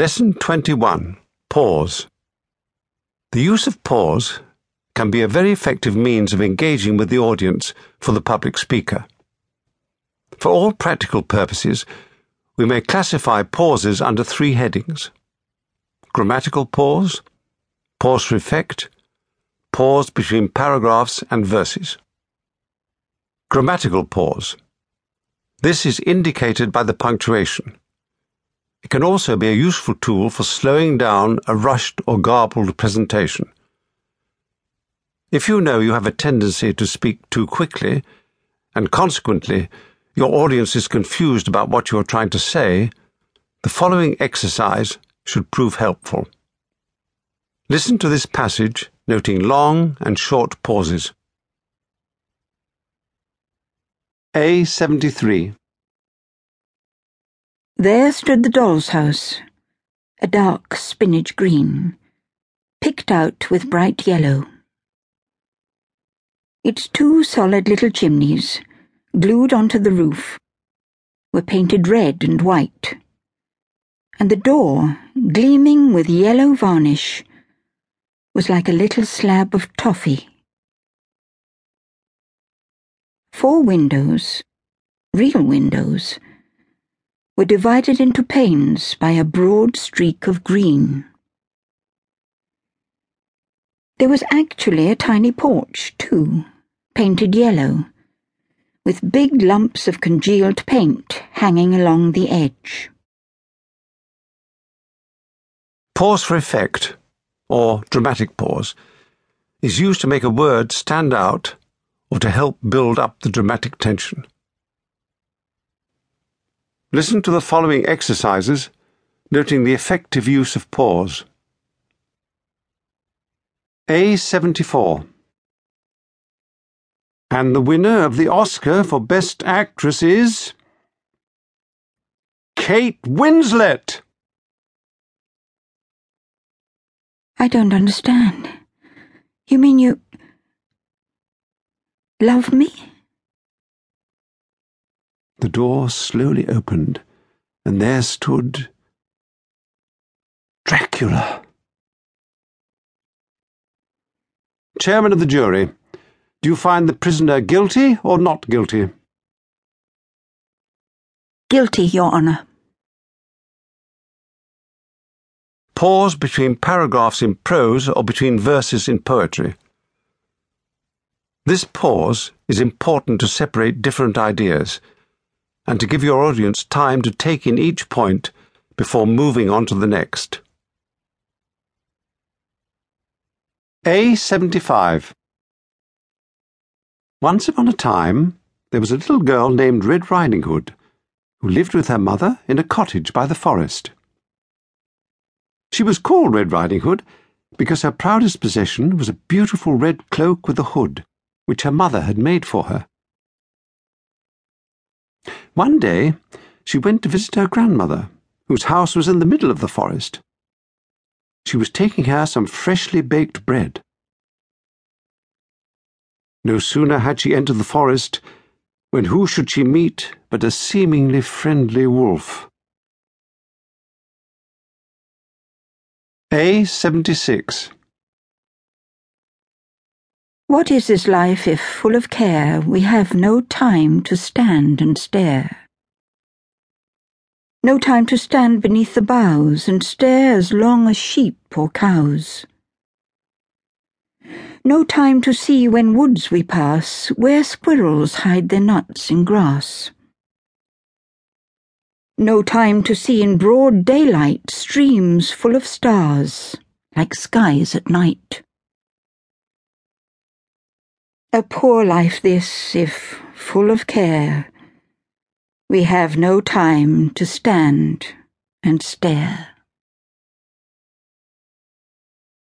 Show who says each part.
Speaker 1: Lesson 21 Pause. The use of pause can be a very effective means of engaging with the audience for the public speaker. For all practical purposes, we may classify pauses under three headings grammatical pause, pause for effect, pause between paragraphs and verses. Grammatical pause. This is indicated by the punctuation. It can also be a useful tool for slowing down a rushed or garbled presentation. If you know you have a tendency to speak too quickly, and consequently your audience is confused about what you are trying to say, the following exercise should prove helpful. Listen to this passage, noting long and short pauses. A73
Speaker 2: There stood the doll's house, a dark spinach green, picked out with bright yellow. Its two solid little chimneys, glued onto the roof, were painted red and white, and the door, gleaming with yellow varnish, was like a little slab of toffee. Four windows, real windows, were divided into panes by a broad streak of green. There was actually a tiny porch, too, painted yellow, with big lumps of congealed paint hanging along the edge.
Speaker 1: Pause for effect, or dramatic pause, is used to make a word stand out or to help build up the dramatic tension. Listen to the following exercises, noting the effective use of pause. A74 And the winner of the Oscar for Best Actress is. Kate Winslet!
Speaker 2: I don't understand. You mean you. love me?
Speaker 1: The door slowly opened, and there stood. Dracula. Chairman of the jury, do you find the prisoner guilty or not guilty?
Speaker 2: Guilty, Your Honour.
Speaker 1: Pause between paragraphs in prose or between verses in poetry. This pause is important to separate different ideas and to give your audience time to take in each point before moving on to the next. A75 Once upon a time, there was a little girl named Red Riding Hood, who lived with her mother in a cottage by the forest. She was called Red Riding Hood because her proudest possession was a beautiful red cloak with a hood, which her mother had made for her. One day, she went to visit her grandmother, whose house was in the middle of the forest. She was taking her some freshly baked bread. No sooner had she entered the forest when who should she meet but a seemingly friendly wolf? A76
Speaker 2: What is this life if, full of care, we have no time to stand and stare? No time to stand beneath the boughs and stare as long as sheep or cows. No time to see when woods we pass where squirrels hide their nuts in grass. No time to see in broad daylight streams full of stars, like skies at night. A poor life this, if full of care we have no time to stand and stare.